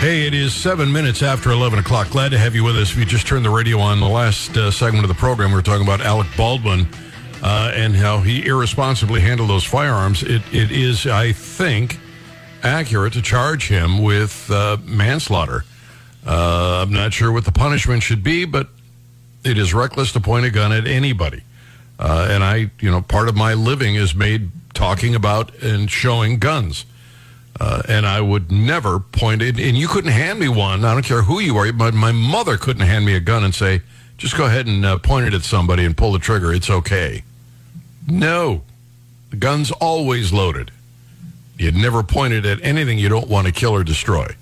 Hey, it is seven minutes after 11 o'clock. Glad to have you with us. You just turned the radio on, the last uh, segment of the program, we were talking about Alec Baldwin uh, and how he irresponsibly handled those firearms. It, it is, I think, accurate to charge him with uh, manslaughter. Uh, I'm not sure what the punishment should be, but it is reckless to point a gun at anybody. Uh, and I, you know, part of my living is made talking about and showing guns. Uh, and I would never point it, and you couldn't hand me one. I don't care who you are, but my mother couldn't hand me a gun and say, just go ahead and uh, point it at somebody and pull the trigger. It's okay. No. The gun's always loaded. You'd never point it at anything you don't want to kill or destroy.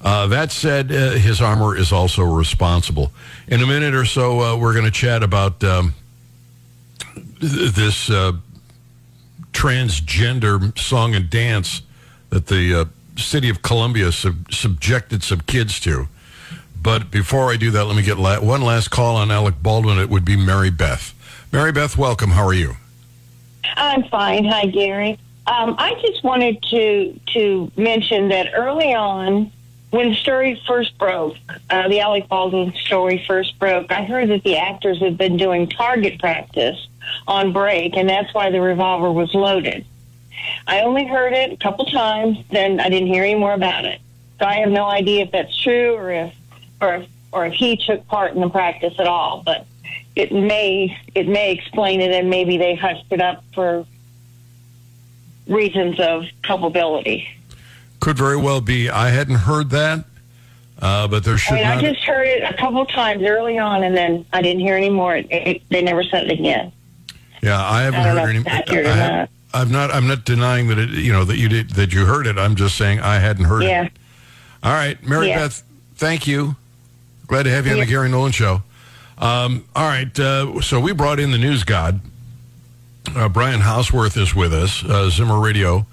Uh, that said, uh, his armor is also responsible. In a minute or so, uh, we're going to chat about um, th- this transgender song and dance that the uh, city of Columbia sub- subjected some kids to. But before I do that, let me get la- one last call on Alec Baldwin. It would be Mary Beth. Mary Beth, welcome. How are you? I'm fine. Hi, Gary. Um, I just wanted to to mention that early on, when the story first broke, uh, the Alec Baldwin story first broke, I heard that the actors had been doing target practice on break, and that's why the revolver was loaded. I only heard it a couple times, then I didn't hear any more about it. So I have no idea if that's true or if or if, or if he took part in the practice at all. But it may it may explain it, and maybe they hushed it up for reasons of culpability. Could very well be. I hadn't heard that, uh, but there should I mean. I just heard it a couple times early on, and then I didn't hear any more. It, it, they never said it again. yeah, I haven't I heard any. I, I am not. I'm not denying that it. You know that you did that you heard it. I'm just saying I hadn't heard Yeah. it. All right, Mary Yeah. Beth. Thank you. Glad to have you on the Gary Nolan show. Um, all right, uh, so we brought in the news god. Uh, Brian Houseworth is with us, uh, Zimmer Radio,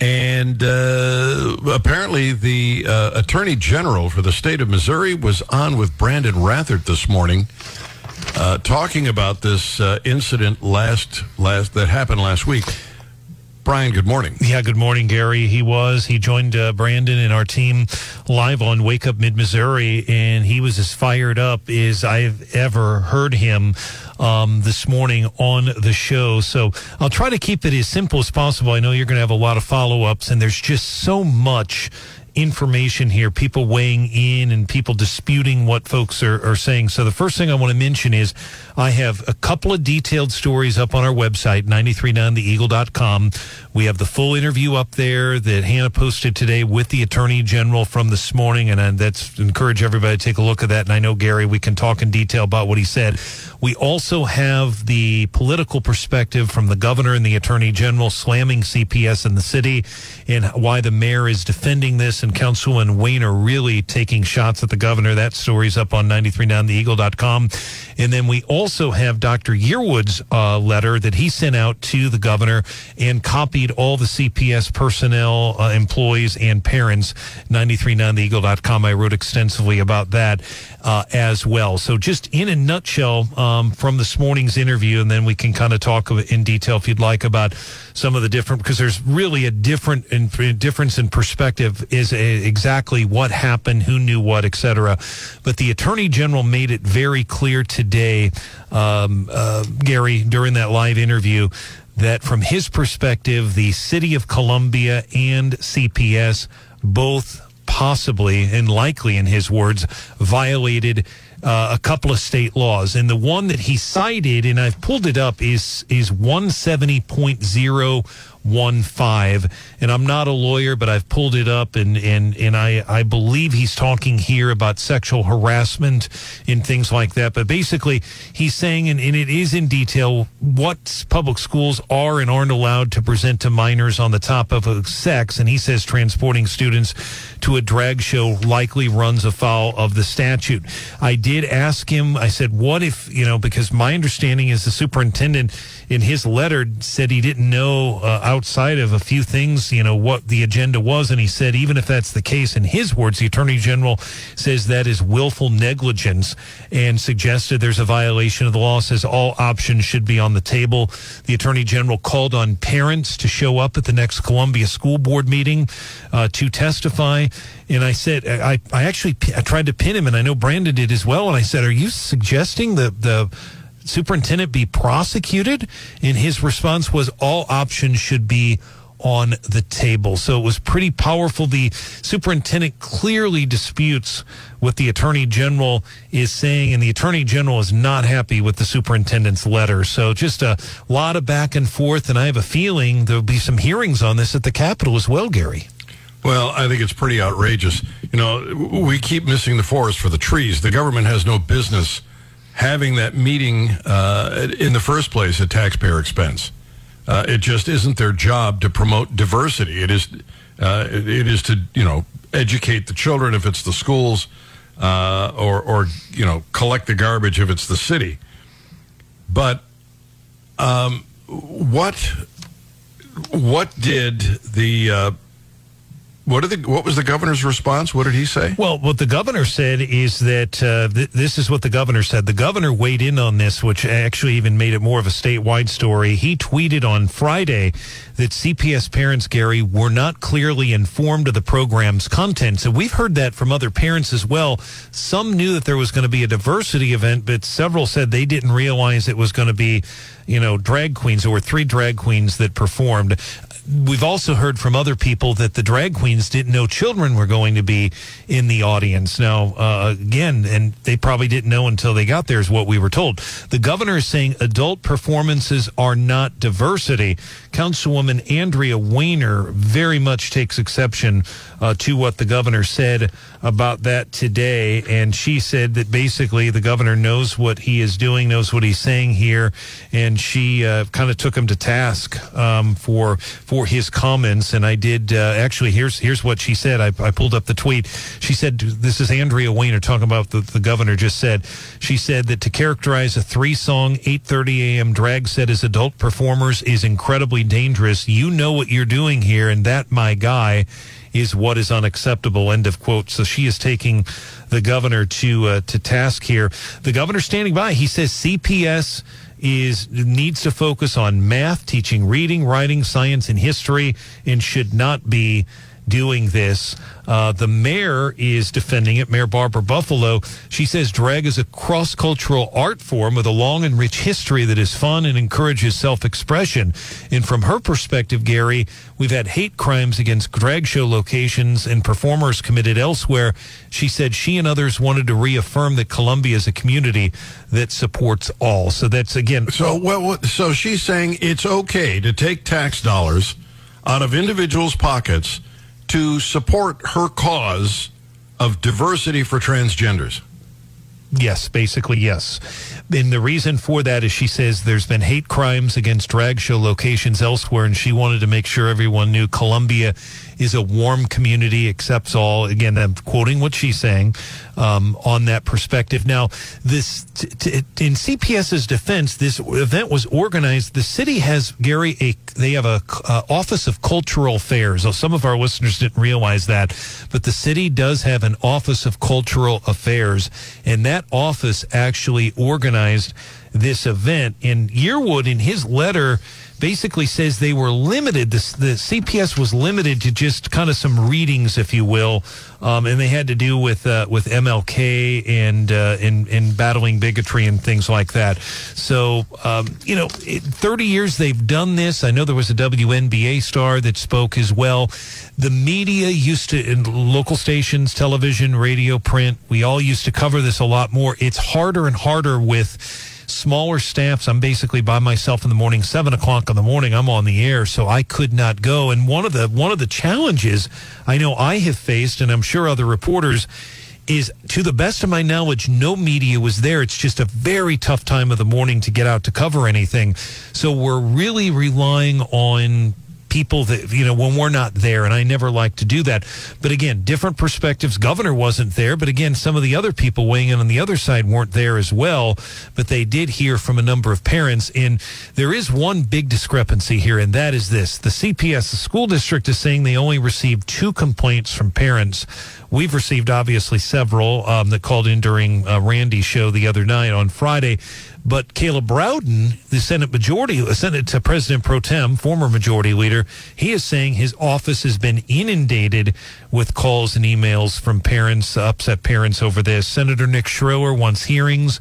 and uh, apparently the uh, Attorney General for the state of Missouri was on with Brandon Rathert this morning, uh, talking about this uh, incident last last that happened last week. Brian, good morning. Yeah, good morning, Gary. He was. He joined uh, Brandon and our team live on Wake Up Mid Missouri, and he was as fired up as I've ever heard him um, this morning on the show. So I'll try to keep it as simple as possible. I know you're going to have a lot of follow ups, and there's just so much information here, people weighing in and people disputing what folks are, are saying. So the first thing I want to mention is I have a couple of detailed stories up on our website, 939theeagle.com. We have the full interview up there that Hannah posted today with the Attorney General from this morning, and I, that's encourage everybody to take a look at that. And I know Gary, we can talk in detail about what he said. We also have the political perspective from the governor and the Attorney General slamming CPS in the city, and why the mayor is defending this, and Councilman Waner really taking shots at the governor. That story's up on 939theeagle.com. And then we also have Dr. Yearwood's uh, letter that he sent out to the governor and copied all the CPS personnel, uh, employees, and parents. 939theeagle.com. I wrote extensively about that uh, as well. So, just in a nutshell, um, from this morning's interview, and then we can kind of talk in detail if you'd like about some of the different, because there's really a different in, difference in perspective is a, exactly what happened, who knew what, etc. But the attorney general made it very clear today, um, uh, Gary, during that live interview, that from his perspective, the city of Columbia and CPS both possibly and likely, in his words, violated uh, a couple of state laws. And the one that he cited, and I've pulled it up, is is 170.015. And I'm not a lawyer, but I've pulled it up, and and and I I believe he's talking here about sexual harassment and things like that. But basically, he's saying, and, and it is in detail, what public schools are and aren't allowed to present to minors on the top of sex. And he says transporting students to a drag show likely runs afoul of the statute. I did ask him, I said, what if, you know, because my understanding is the superintendent in his letter said he didn't know uh, outside of a few things, you know, what the agenda was. And he said, even if that's the case, in his words, the attorney general says that is willful negligence and suggested there's a violation of the law, says all options should be on the table. The attorney general called on parents to show up at the next Columbia School Board meeting uh, to testify. And I said, I, I actually I tried to pin him, and I know Brandon did as well. And I said, Are you suggesting that the superintendent be prosecuted? And his response was, All options should be on the table. So it was pretty powerful. The superintendent clearly disputes what the attorney general is saying, and the attorney general is not happy with the superintendent's letter. So just a lot of back and forth, and I have a feeling there'll be some hearings on this at the Capitol as well, Gary. Well, I think it's pretty outrageous. You know, we keep missing the forest for the trees. The government has no business having that meeting uh, in the first place at taxpayer expense. Uh, it just isn't their job to promote diversity. It is, uh, it is to you know educate the children if it's the schools, uh, or or you know collect the garbage if it's the city. But um, what what did the uh, what did the, what was the governor's response? What did he say? Well, what the governor said is that uh, th- this is what the governor said. The governor weighed in on this, which actually even made it more of a statewide story. He tweeted on Friday that CPS parents, Gary, were not clearly informed of the program's content. So we've heard that from other parents as well. Some knew that there was going to be a diversity event, but several said they didn't realize it was going to be you know, drag queens. There were three drag queens that performed we've also heard from other people that the drag queens didn't know children were going to be in the audience. Now, uh, again, and they probably didn't know until they got there, is what we were told. The governor is saying adult performances are not diversity. Councilwoman Andrea Waner very much takes exception uh, to what the governor said about that today. And she said that basically the governor knows what he is doing, knows what he's saying here. And she uh, kind of took him to task um, for for his comments. And I did uh, actually, here's here's what she said. I, I, pulled up the tweet. She said, This is Andrea Waner talking about the, the governor just said. She said that to characterize a three song, 8.30 a.m. drag set as adult performers is incredibly dangerous. You know what you're doing here. And that, my guy, is what is unacceptable. End of quote. So she is taking the governor to uh, to task here. The governor standing by. He says CPS is needs to focus on math, teaching reading, writing, science, and history, and should not be doing this. Uh, the mayor is defending it, Mayor Barbara Buffaloe. She says drag is a cross cultural art form with a long and rich history that is fun and encourages self expression. And from her perspective, Gary, we've had hate crimes against drag show locations and performers committed elsewhere. She said she and others wanted to reaffirm that Columbia is a community that supports all. So that's again. So, well, so she's saying it's okay to take tax dollars out of individuals' pockets to support her cause of diversity for transgenders. Yes, basically, yes. And the reason for that is she says there's been hate crimes against drag show locations elsewhere, and she wanted to make sure everyone knew Columbia is a warm community, accepts all. Again, I'm quoting what she's saying um, on that perspective. Now, this t- t- in CPS's defense, this event was organized. The city has Gary a they have a uh, office of cultural affairs. So some of our listeners didn't realize that, but the city does have an office of cultural affairs, and that office actually organized this event. And Yearwood, in his letter basically says they were limited. The, the CPS was limited to just kind of some readings, if you will, um, and they had to do with uh, with MLK and uh, in in battling bigotry and things like that. So um, you know, thirty years they've done this. I know there was a WNBA star that spoke as well. The media used to in local stations, television, radio, print. We all used to cover this a lot more. It's harder and harder with smaller staffs. I'm basically by myself in the morning, seven o'clock in the morning. I'm on the air, so I could not go. And one of the one of the challenges I know I have faced, and I'm sure other reporters, is to the best of my knowledge, no media was there. It's just a very tough time of the morning to get out to cover anything. So we're really relying on people that you know when we're not there and i never like to do that. But again different perspectives. Governor wasn't there but again some of the other people weighing in on the other side weren't there as well. But they did hear from a number of parents and there is one big discrepancy here and that is this. The cps the school district is saying they only received two complaints from parents we've received obviously several um, that called in during uh, randy's show the other night on friday But Caleb Rowden, the Senate majority, Senate to President pro tem, former majority leader, he is saying his office has been inundated with calls and emails from parents, upset parents over this. Senator Nick Schroer wants hearings.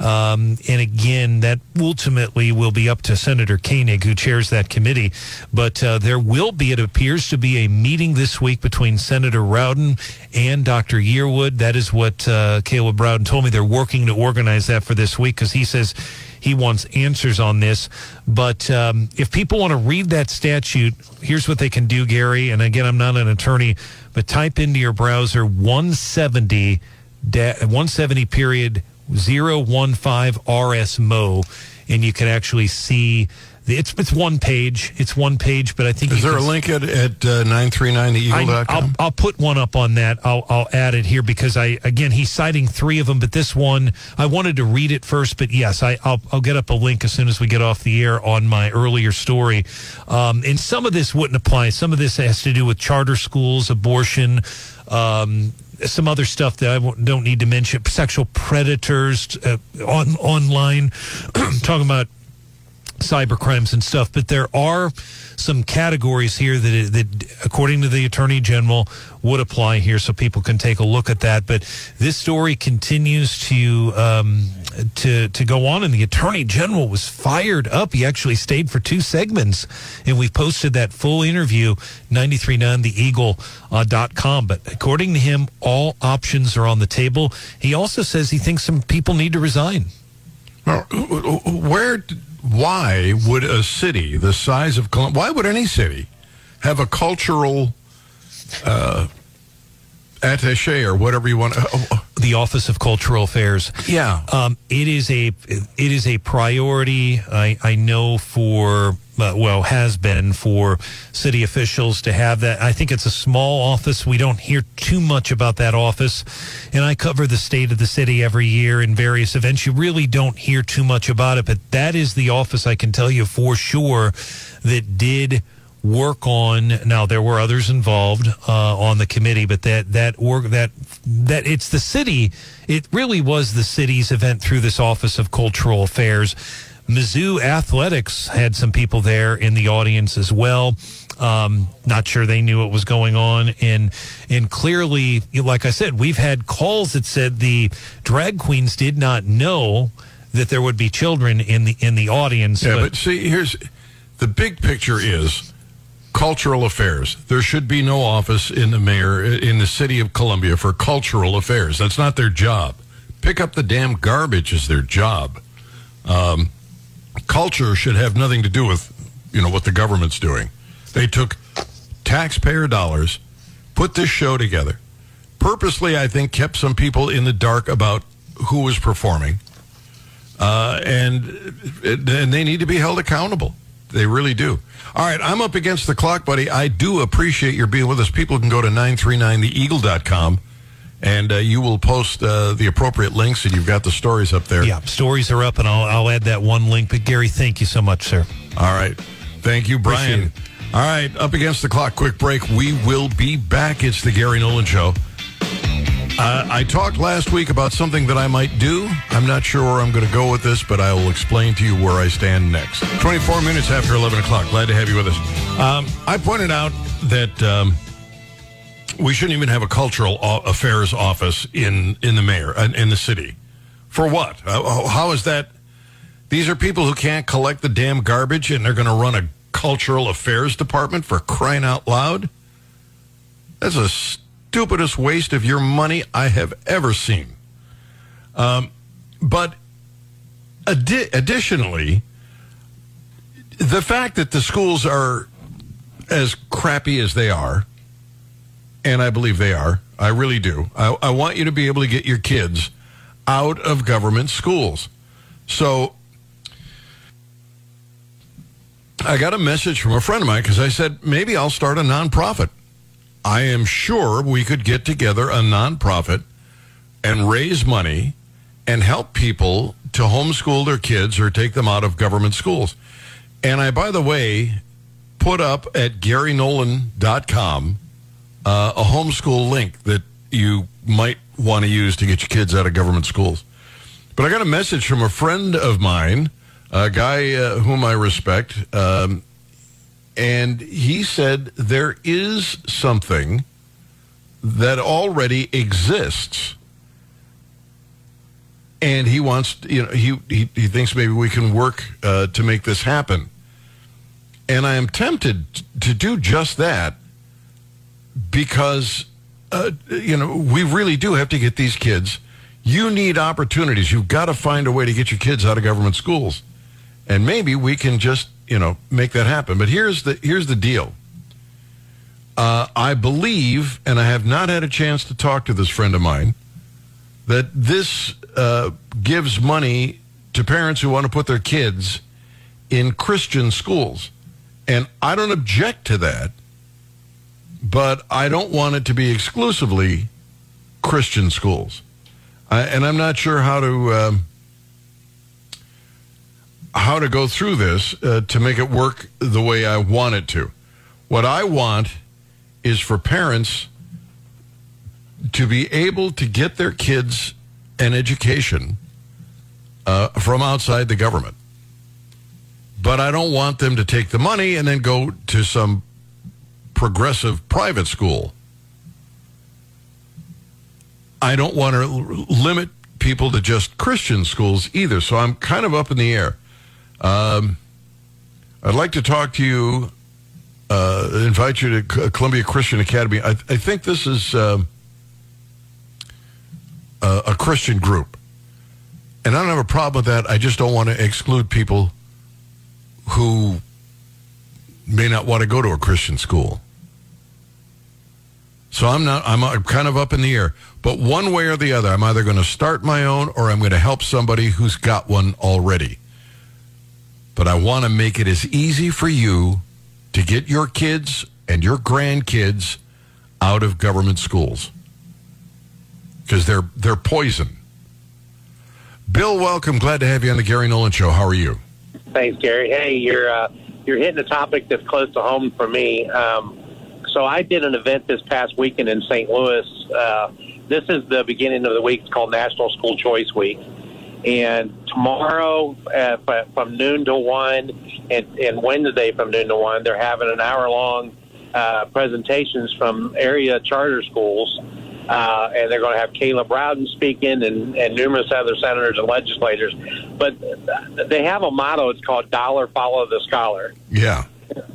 Um, and again, that ultimately will be up to Senator Koenig, who chairs that committee. But uh, there will be, it appears to be, a meeting this week between Senator Rowden and Dr. Yearwood. That is what uh, Caleb Rowden told me. They're working to organize that for this week because he says he wants answers on this. But um, if people want to read that statute, here's what they can do, Gary. And again, I'm not an attorney, but type into your browser 170, 170 period 015 RS Mo, and you can actually see it's it's one page. It's one page, but I think is there a link at at uh, nine three nine eagle.com? I'll, I'll put one up on that. I'll I'll add it here because I again he's citing three of them, but this one I wanted to read it first. But yes, I I'll I'll get up a link as soon as we get off the air on my earlier story. Um, and some of this wouldn't apply. Some of this has to do with charter schools, abortion. Um, some other stuff that I don't need to mention, sexual predators uh, on online, talking about cyber crimes and stuff. But there are some categories here that, that, according to the attorney general, would apply here, so people can take a look at that. But this story continues to um, to to go on, and the attorney general was fired up. He actually stayed for two segments, and we posted that full interview 939theeagle.com. Uh, dot com. but according to him, all options are on the table. He also says he thinks some people need to resign. Where why would a city the size of Columbia, why would any city have a cultural uh, attaché or whatever you want? Uh, the Office of Cultural Affairs. Yeah, um, it is a it is a priority. I I know for uh, well has been for city officials to have that. I think it's a small office. We don't hear too much about that office, and I cover the state of the city every year in various events. You really don't hear too much about it, but that is the office I can tell you for sure that did work on now there were others involved uh, on the committee but that that work that that it's the city it really was the city's event through this office of cultural affairs Mizzou Athletics had some people there in the audience as well. Um, not sure they knew what was going on, and and clearly, like I said, we've had calls that said the drag queens did not know that there would be children in the in the audience. Yeah, but, but see, here's the big picture: is cultural affairs. There should be no office in the mayor in the city of Columbia for cultural affairs. That's not their job. Pick up the damn garbage is their job. Um, culture should have nothing to do with, you know, what the government's doing. They took taxpayer dollars, put this show together, purposely, I think, kept some people in the dark about who was performing, uh, and and they need to be held accountable. They really do. All right, I'm up against the clock, buddy. I do appreciate your being with us. People can go to 939theeagle.com and uh, you will post uh, the appropriate links, and you've got the stories up there. Yeah, stories are up, and I'll, I'll add that one link. But Gary, thank you so much, sir. All right, thank you, Brian. All right, up against the clock. Quick break. We will be back. It's the Gary Nolan Show. Uh, I talked last week about something that I might do. I'm not sure where I'm going to go with this, but I will explain to you where I stand next. 24 minutes after 11 o'clock. Glad to have you with us. Um, I pointed out that. Um, we shouldn't even have a cultural affairs office in in the mayor uh, in the city. For what? Uh, how is that? These are people who can't collect the damn garbage, and they're going to run a cultural affairs department for crying out loud. That's the stupidest waste of your money I have ever seen. Um, but adi- additionally, the fact that the schools are as crappy as they are and I believe they are. I really do. I, I want you to be able to get your kids out of government schools. So I got a message from a friend of mine because I said, maybe I'll start a nonprofit. I am sure we could get together a nonprofit and raise money and help people to homeschool their kids or take them out of government schools. And I, by the way, put up at GaryNolan.com uh, a homeschool link that you might want to use to get your kids out of government schools. But I got a message from a friend of mine, a guy uh, whom I respect, um, and he said there is something that already exists. And he wants, you know, he, he, he thinks maybe we can work uh, to make this happen. And I am tempted to do just that because, uh, you know, we really do have to get these kids. You need opportunities. You've got to find a way to get your kids out of government schools. And maybe we can just, you know, make that happen. But here's the, here's the deal. Uh, I believe, and I have not had a chance to talk to this friend of mine, that this uh, gives money to parents who want to put their kids in Christian schools. And I don't object to that, but I don't want it to be exclusively Christian schools. I, and I'm not sure how to um, how to go through this uh, to make it work the way I want it to. What I want is for parents to be able to get their kids an education uh, from outside the government. But I don't want them to take the money and then go to some progressive private school. I don't want to limit people to just Christian schools either. So I'm kind of up in the air. Um, I'd like to talk to you, uh, invite you to Columbia Christian Academy. I, I think this is uh, a, a Christian group. And I don't have a problem with that. I just don't want to exclude people who may not want to go to a Christian school. So I'm not, I'm kind of up in the air. But one way or the other, I'm either going to start my own or I'm going to help somebody who's got one already. But I want to make it as easy for you to get your kids and your grandkids out of government schools because they're they're poison. Bill, welcome. Glad to have you on the Gary Nolan Show. How are you? Thanks, Gary. Hey, you're uh, you're hitting a topic that's close to home for me. Um, so I did an event this past weekend in St. Louis. Uh, this is the beginning of the week. It's called National School Choice Week. And tomorrow uh, from noon to 1 and, and Wednesday from noon to 1, they're having an hour long uh, presentations from area charter schools. Uh, and they're going to have Caleb Rowden speaking and, and numerous other senators and legislators. But they have a motto. It's called "Dollar Follow the Scholar." Yeah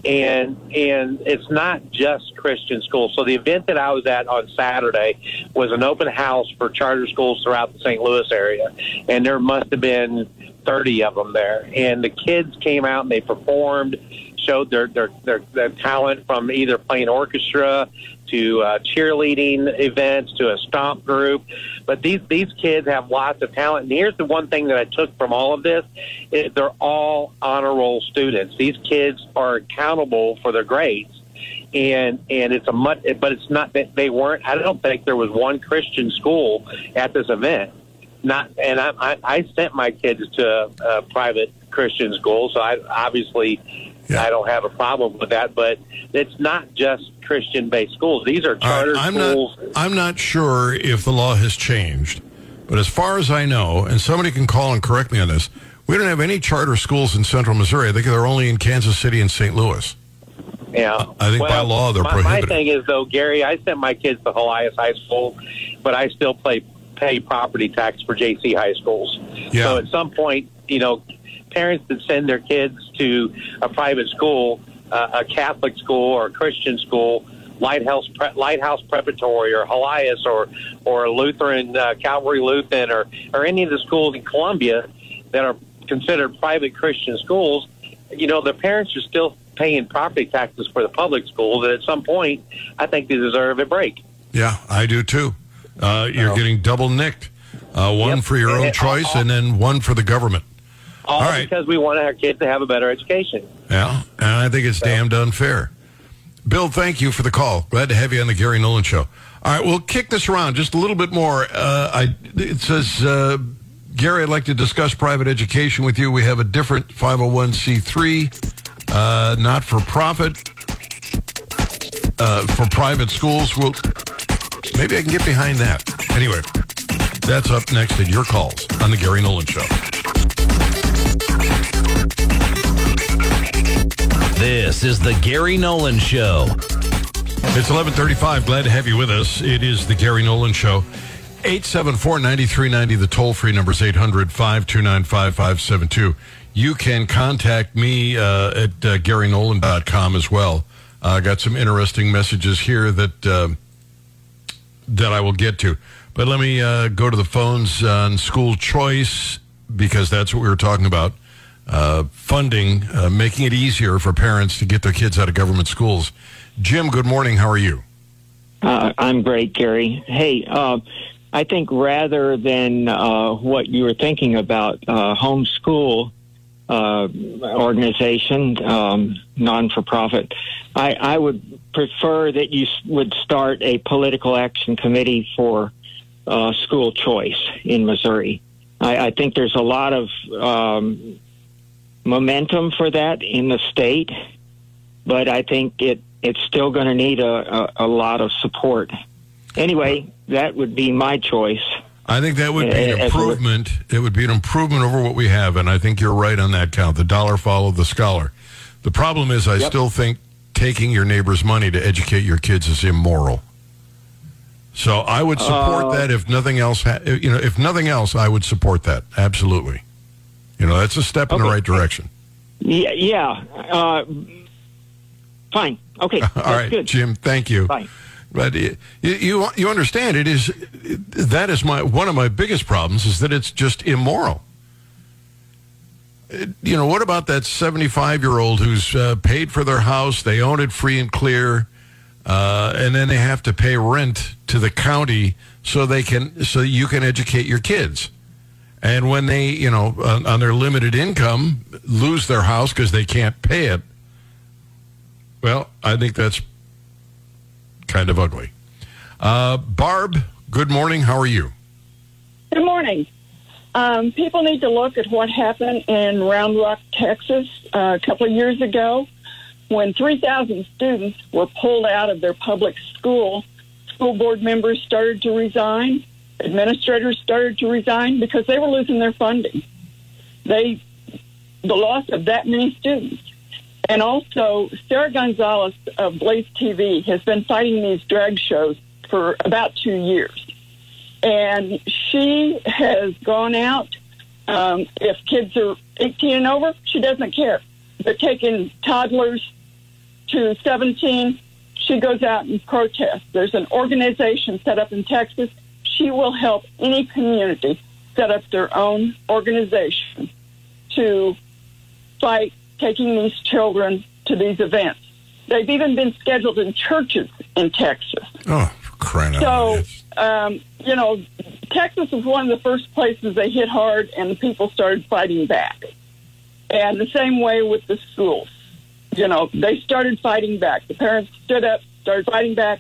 and and it's not just Christian schools. So the event that I was at on Saturday was an open house for charter schools throughout the St. Louis area, and there must have been 30 of them there. And the kids came out and they performed, showed their their their, their talent from either playing orchestra to uh, cheerleading events to a stomp group. But these these kids have lots of talent. And here's the one thing that I took from all of this: is they're all honor roll students. These kids are accountable for their grades. And and it's a much, but it's not that they weren't. I don't think there was one Christian school at this event. Not, and I I, I sent my kids to a, a private Christian school, so I obviously yeah. I don't have a problem with that. But it's not just Christian based schools. These are charter I'm schools. Not, I'm not sure if the law has changed, but as far as I know, and somebody can call and correct me on this, we don't have any charter schools in central Missouri. I think they're only in Kansas City and St. Louis. Yeah. I think well, by law they're my, prohibited. My thing is, though, Gary, I sent my kids to Helias High School, but I still pay, pay property tax for JC high schools. Yeah. So at some point, you know, parents that send their kids to a private school, uh, a Catholic school or a Christian school, Lighthouse Pre- Lighthouse Preparatory or Helias or or Lutheran uh, Calvary Lutheran or or any of the schools in Columbia that are considered private Christian schools, you know, the parents are still paying property taxes for the public school. That at some point, I think they deserve a break. Yeah, I do too. Uh, you're oh. getting double nicked. Uh, one yep. for your own choice, and then one for the government. All, all right. because we want our kids to have a better education. Yeah, and I think it's so. damned unfair. Bill, thank you for the call. Glad to have you on the Gary Nolan Show. All right, we'll kick this around just a little bit more. Uh, I, it says, uh, Gary, I'd like to discuss private education with you. We have a different 501c3, uh, not for profit, uh, for private schools. Well, maybe I can get behind that. Anyway, That's up next in your calls on The Gary Nolan Show. This is the Gary Nolan Show. It's 1135. Glad to have you with us. It is The Gary Nolan Show. 874-9390. The toll-free number is 800-529-5572. You can contact me uh, at uh, GaryNolan.com as well. I uh, got some interesting messages here that uh, that I will get to. But let me uh, go to the phones on school choice because that's what we were talking about. Uh, funding, uh, making it easier for parents to get their kids out of government schools. Jim, good morning. How are you? Uh, I'm great, Gary. Hey, uh, I think rather than uh, what you were thinking about, uh, homeschool organization, um, non for profit, I, I would prefer that you would start a political action committee for school choice in Missouri. I, I think there's a lot of um, momentum for that in the state, but I think it it's still going to need a, a, a, lot of support. Anyway, that would be my choice. I think that would be an improvement. It would be an improvement over what we have, and I think you're right on that count. The dollar followed the scholar. The problem is, I yep. still think taking your neighbor's money to educate your kids is immoral. So I would support uh, that if nothing else. Ha- you know, if nothing else, I would support that absolutely. You know, that's a step in the right direction. Yeah, yeah. Uh, fine. Okay. All right, good. Jim. Thank you. Bye. But you, you you understand it is that is my one of my biggest problems is that it's just immoral. You know what about that seventy five year old who's uh, paid for their house, they own it free and clear, uh, and then they have to pay rent to the county so they can so you can educate your kids. And when they, you know, on, on their limited income, lose their house because they can't pay it, well, I think that's kind of ugly. Uh, Barb, good morning. How are you? Good morning. Um, people need to look at what happened in Round Rock, Texas, uh, a couple of years ago when 3,000 students were pulled out of their public school. School board members started to resign administrators started to resign because they were losing their funding. They, the loss of that many students. And also, Sara Gonzales of Blaze TV has been fighting these drag shows for about two years. And she has gone out. Um, if kids are 18 and over, she doesn't care. But taking toddlers to 17, she goes out and protests. There's an organization set up in Texas she will help any community set up their own organization to fight taking these children to these events. They've even been scheduled in churches in Texas. Oh, crying out! So, um, you know, Texas was one of the first places they hit hard, and the people started fighting back. And the same way with the schools. You know, they started fighting back. The parents stood up, started fighting back,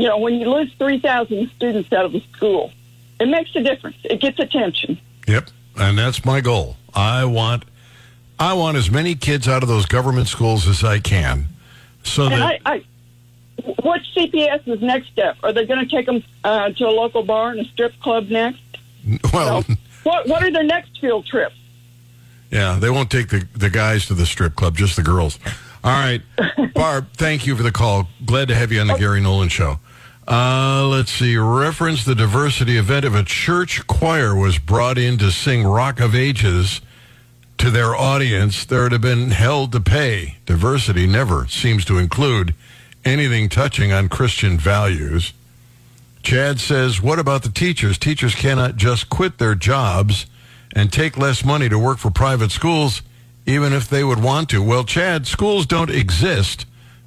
you know, when you lose 3,000 students out of a school, it makes a difference. It gets attention. Yep. And that's my goal. I want I want as many kids out of those government schools as I can. So and that I, I, what's CPS's next step? Are they going to take them uh, to a local bar and a strip club next? Well, what what are their next field trips? Yeah, they won't take the the guys to the strip club, just the girls. All right. Barb, thank you for the call. Glad to have you on the Gary Nolan Show. Uh, let's see. Reference the diversity event of a church choir was brought in to sing Rock of Ages to their audience. There would have been held to pay. Diversity never seems to include anything touching on Christian values. Chad says, What about the teachers? Teachers cannot just quit their jobs and take less money to work for private schools even if they would want to. Well, Chad, schools don't exist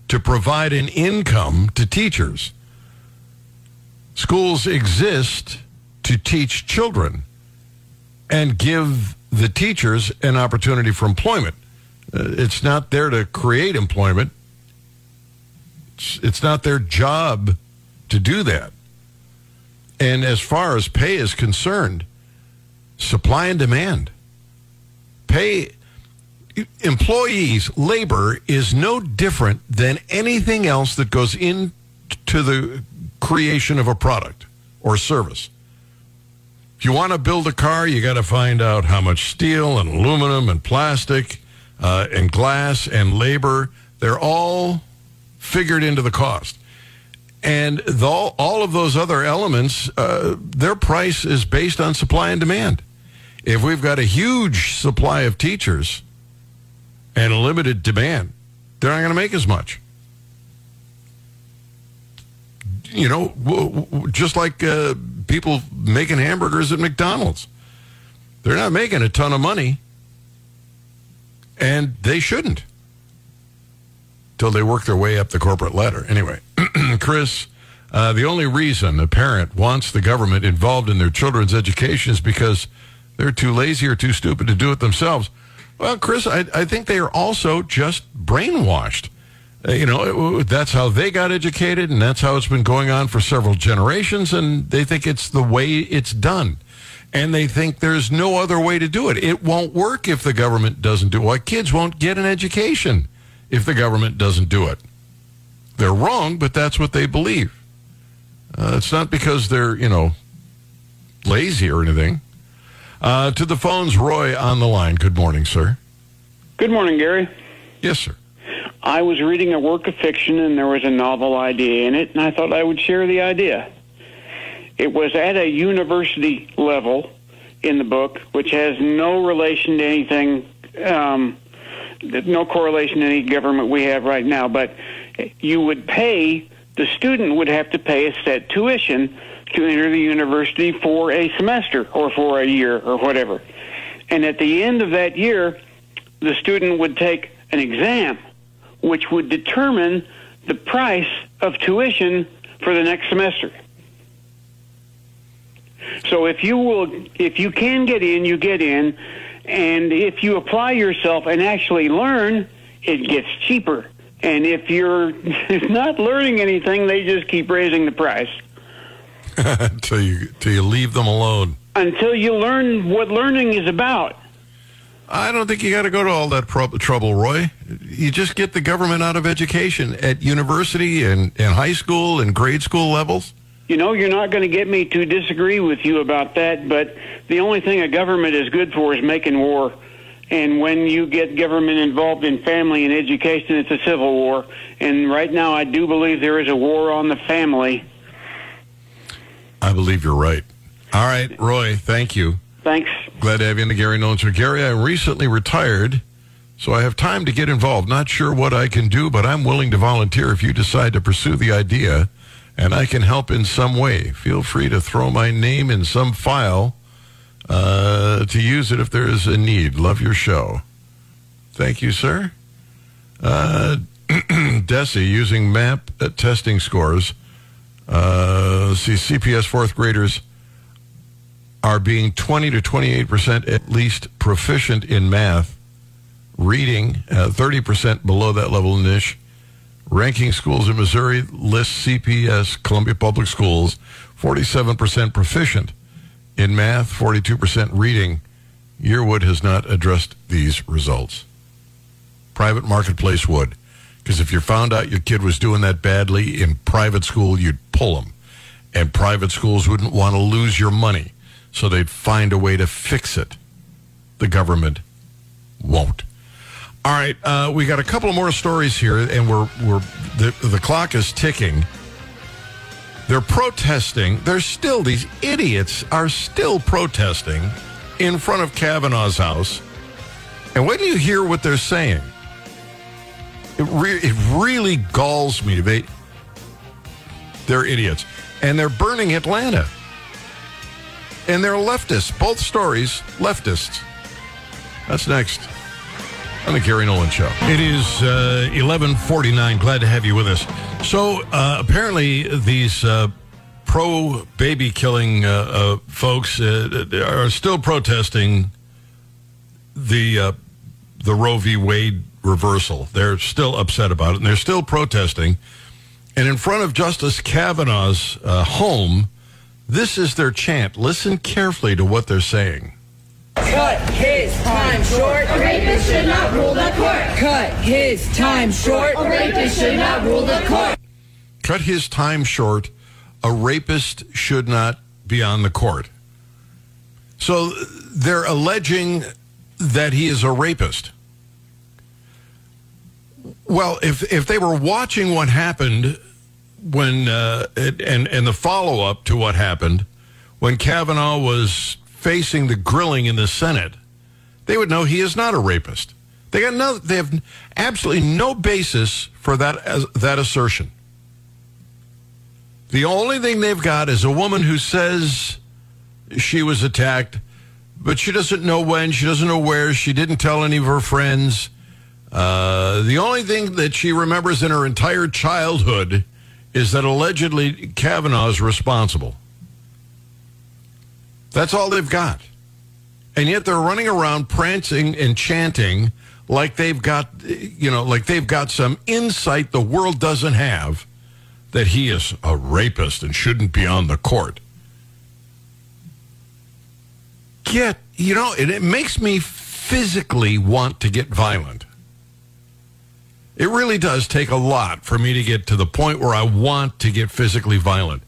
to provide an income to teachers. Schools exist to teach children and give the teachers an opportunity for employment. Uh, it's not there to create employment. It's, it's not their job to do that. And as far as pay is concerned, supply and demand. Pay employees, labor is no different than anything else that goes into the creation of a product or service. If you want to build a car, you got to find out how much steel and aluminum and plastic uh, and glass and labor, they're all figured into the cost. And the, all of those other elements, uh, their price is based on supply and demand. If we've got a huge supply of teachers and a limited demand, they're not going to make as much. You know, w- w- just like uh, people making hamburgers at McDonald's, they're not making a ton of money, and they shouldn't till they work their way up the corporate ladder. Anyway, Chris, uh, the only reason a parent wants the government involved in their children's education is because they're too lazy or too stupid to do it themselves. Well, Chris, I, I think they are also just brainwashed. Uh, you know, that's how they got educated, and that's how it's been going on for several generations, and they think it's the way it's done. And they think there's no other way to do it. It won't work if the government doesn't do it. Well, kids won't get an education if the government doesn't do it. They're wrong, but that's what they believe. Uh, it's not because they're, you know, lazy or anything. Uh, to the phones, Roy on the line. Good morning, sir. Good morning, Gary. Yes, sir. I was reading a work of fiction and there was a novel idea in it, and I thought I would share the idea. It was at a university level in the book, which has no relation to anything, um, no correlation to any government we have right now, but you would pay, the student would have to pay a set tuition to enter the university for a semester or for a year or whatever. And at the end of that year, the student would take an exam which would determine the price of tuition for the next semester. So if you will, if you can get in, you get in, and if you apply yourself and actually learn, it gets cheaper. And if you're not learning anything, they just keep raising the price until you till you leave them alone. Until you learn what learning is about. I don't think you got to go to all that pro- trouble, Roy. You just get the government out of education at university and, and high school and grade school levels. You know, you're not going to get me to disagree with you about that, but the only thing a government is good for is making war. And when you get government involved in family and education, it's a civil war. And right now, I do believe there is a war on the family. I believe you're right. All right, Roy, thank you. Thanks. Glad to have you in the Gary Nolan Show. Gary, I recently retired, so I have time to get involved. Not sure what I can do, but I'm willing to volunteer if you decide to pursue the idea and I can help in some way. Feel free to throw my name in some file uh, to use it if there is a need. Love your show. Thank you, sir. Uh, Desi, using MAP uh, testing scores. Uh, see, CPS fourth graders are being 20 to 28 percent at least proficient in math, reading uh, 30 percent below that level niche. Ranking schools in Missouri lists CPS Columbia Public Schools 47 percent proficient in math, 42 percent reading. Yearwood has not addressed these results. Private marketplace would, because if you found out your kid was doing that badly in private school, you'd pull them, and private schools wouldn't want to lose your money so they'd find a way to fix it. The government won't. All right, uh, we got a couple more stories here, and we're we're the the clock is ticking. They're protesting. There's still these idiots are still protesting in front of Kavanaugh's house, and when you hear what they're saying, it re- it really galls me. They they're idiots, and they're burning Atlanta and they're leftists. Both stories, leftists. That's next on the Gary Nolan Show. It is uh, 1149. Glad to have you with us. So uh, apparently these uh, pro-baby killing uh, uh, folks uh, are still protesting the the Roe v. Wade reversal. They're still upset about it, and they're still protesting. And in front of Justice Kavanaugh's home, this is their chant. Listen carefully to what they're saying. Cut his time short. A rapist should not rule the court. Cut his time short. A rapist should not rule the court. Cut his time short. A rapist should not be on the court. So they're alleging that he is a rapist. Well, if if they were watching what happened when uh, it, and and the follow up to what happened when Kavanaugh was facing the grilling in the Senate, they would know he is not a rapist. They got no, they have absolutely no basis for that as, that assertion. The only thing they've got is a woman who says she was attacked, but she doesn't know when, she doesn't know where, she didn't tell any of her friends. Uh, the only thing that she remembers in her entire childhood is that allegedly Kavanaugh is responsible. That's all they've got. And yet they're running around prancing and chanting like they've got, you know, like they've got some insight the world doesn't have that he is a rapist and shouldn't be on the court. Get, you know, it, it makes me physically want to get violent. It really does take a lot for me to get to the point where I want to get physically violent.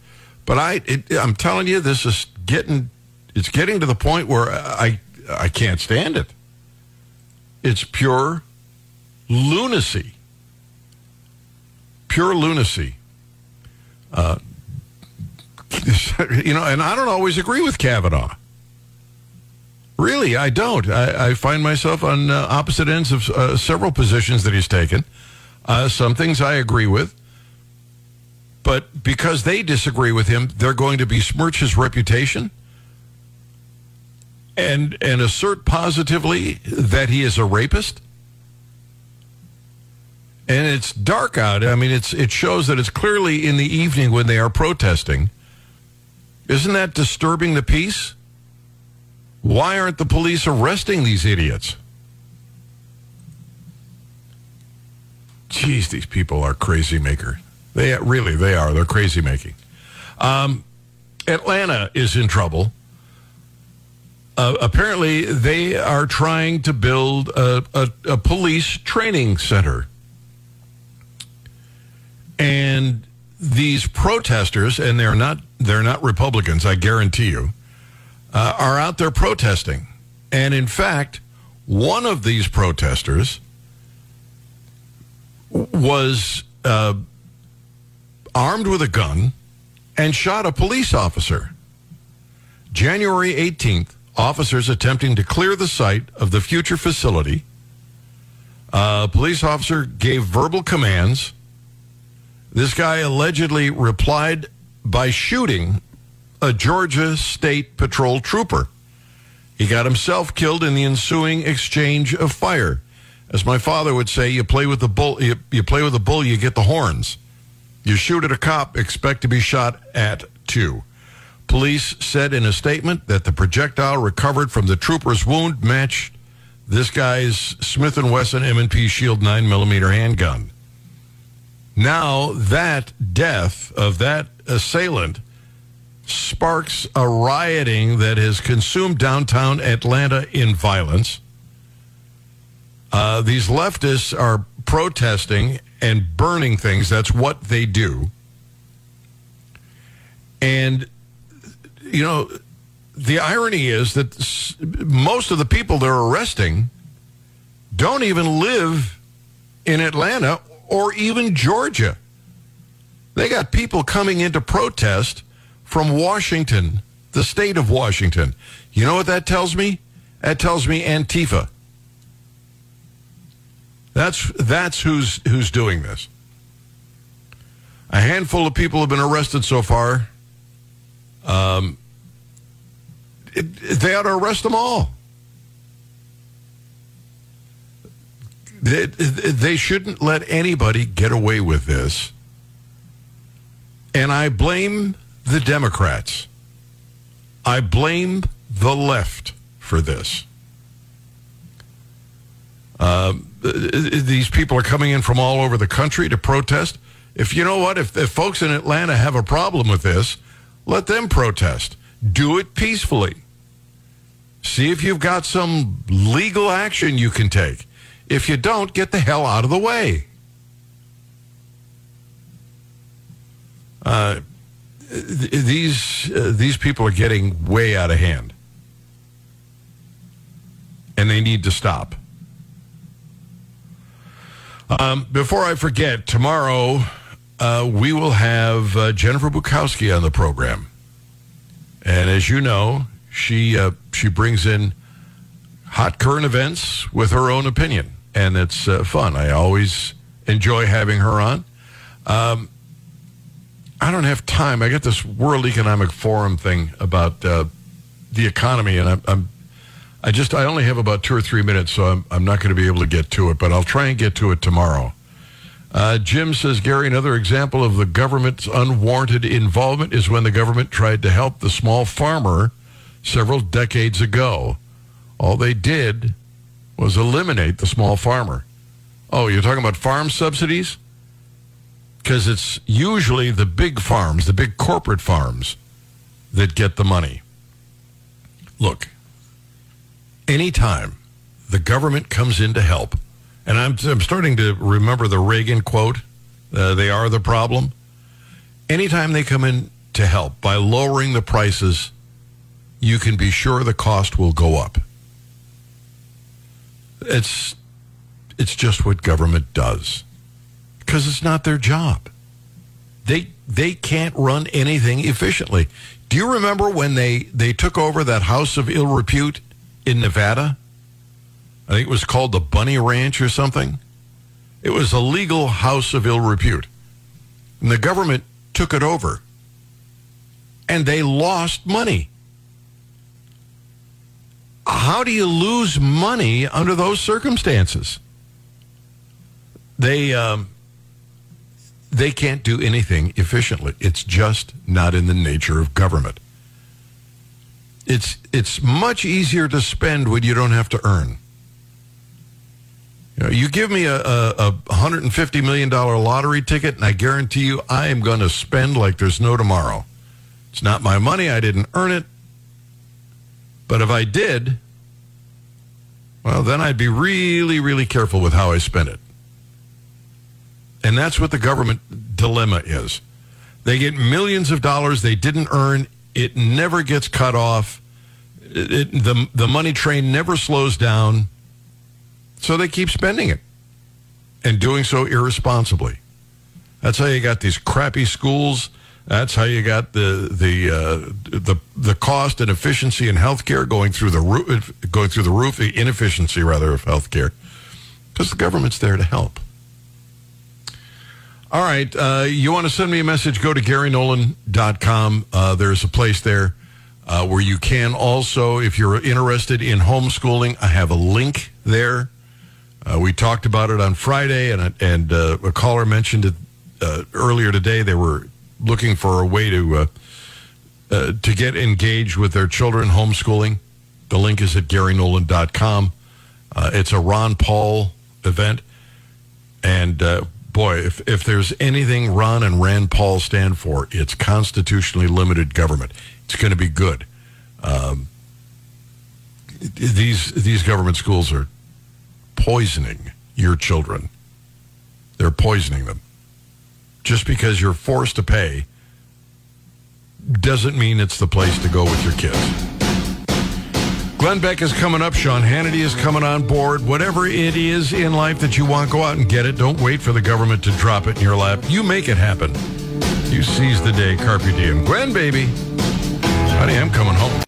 But I, it, I'm telling you, this is getting, it's getting to the point where I, I can't stand it. It's pure lunacy. Pure lunacy. Uh, you know, and I don't always agree with Kavanaugh. Really, I don't. I, I find myself on uh, opposite ends of uh, several positions that he's taken. Uh, some things I agree with. But because they disagree with him, they're going to besmirch his reputation and and assert positively that he is a rapist. And it's dark out. I mean, it's it shows that it's clearly in the evening when they are protesting. Isn't that disturbing the peace? Why aren't the police arresting these idiots? Geez, these people are crazy maker. They really they are. They're crazy making. Um, Atlanta is in trouble. Uh, apparently, they are trying to build a, a, a police training center. And these protesters, and they're not they're not Republicans, I guarantee you, uh, are out there protesting. And in fact, one of these protesters was uh, armed with a gun and shot a police officer. January 18th, officers attempting to clear the site of the future facility. A police officer gave verbal commands. This guy allegedly replied by shooting a Georgia State Patrol trooper. He got himself killed in the ensuing exchange of fire. As my father would say, you play with the bull, you, you play with the bull, you get the horns. You shoot at a cop, expect to be shot at too. Police said in a statement that the projectile recovered from the trooper's wound matched this guy's Smith & Wesson M&P Shield 9 millimeter handgun. Now that death of that assailant sparks a rioting that has consumed downtown Atlanta in violence. Uh, these leftists are protesting and burning things. That's what they do. And, you know, the irony is that most of the people they're arresting don't even live in Atlanta or even Georgia. They got people coming into protest from Washington, the state of Washington. You know what that tells me? That tells me Antifa. That's that's who's who's doing this. A handful of people have been arrested so far. Um, it, they ought to arrest them all. They, they shouldn't let anybody get away with this. And I blame the Democrats. I blame the left for this. Uh, these people are coming in from all over the country to protest. If you know what, if, if folks in Atlanta have a problem with this, let them protest. Do it peacefully. See if you've got some legal action you can take. If you don't, get the hell out of the way. Uh, these uh, these people are getting way out of hand. and they need to stop. Um, before I forget, tomorrow uh, we will have uh, Jennifer Bukowski on the program, and as you know, she uh, she brings in hot current events with her own opinion, and it's uh, fun. I always enjoy having her on. Um, I don't have time. I got this World Economic Forum thing about uh, the economy, and I'm, I'm, I just, I only have about two or three minutes, so I'm, I'm not going to be able to get to it, but I'll try and get to it tomorrow. Uh, Jim says, Gary, another example of the government's unwarranted involvement is when the government tried to help the small farmer several decades ago. All they did was eliminate the small farmer. Oh, you're talking about farm subsidies? Because it's usually the big farms, the big corporate farms, that get the money. Look, anytime the government comes in to help, and I'm, I'm starting to remember the Reagan quote, uh, they are the problem. Anytime they come in to help by lowering the prices, you can be sure the cost will go up. It's, it's just what government does because it's not their job. They they can't run anything efficiently. Do you remember when they they took over that house of ill repute in Nevada? I think it was called the Bunny Ranch or something. It was a legal house of ill repute. And the government took it over. And they lost money. How do you lose money under those circumstances? They um, they can't do anything efficiently. It's just not in the nature of government. It's it's much easier to spend when you don't have to earn. You know, you give me a, a, a hundred and fifty million dollar lottery ticket, and I guarantee you, I am going to spend like there's no tomorrow. It's not my money; I didn't earn it. But if I did, well, then I'd be really, really careful with how I spend it. And that's what the government dilemma is. They get millions of dollars they didn't earn. It never gets cut off. It, it, the, the money train never slows down. So they keep spending it and doing so irresponsibly. That's how you got these crappy schools. That's how you got the the uh, the the cost and efficiency in healthcare going through the roof, going through the roof. The inefficiency, rather, of healthcare, because the government's there to help. All right. Uh, you want to send me a message? Go to GaryNolan.com. Uh, there's a place there uh, where you can also, if you're interested in homeschooling, I have a link there. Uh, we talked about it on Friday, and, and uh, a caller mentioned it uh, earlier today. They were looking for a way to to get engaged with their children homeschooling. The link is at GaryNolan.com. it's a Ron Paul event. And boy, if, if there's anything Ron and Rand Paul stand for, it's constitutionally limited government. It's going to be good. Um, these these government schools are poisoning your children. They're poisoning them. Just because you're forced to pay doesn't mean it's the place to go with your kids. Glenn Beck is coming up. Sean Hannity is coming on board. Whatever it is in life that you want, go out and get it. Don't wait for the government to drop it in your lap. You make it happen. You seize the day. Carpe diem. Glenn, baby. Honey, I'm coming home.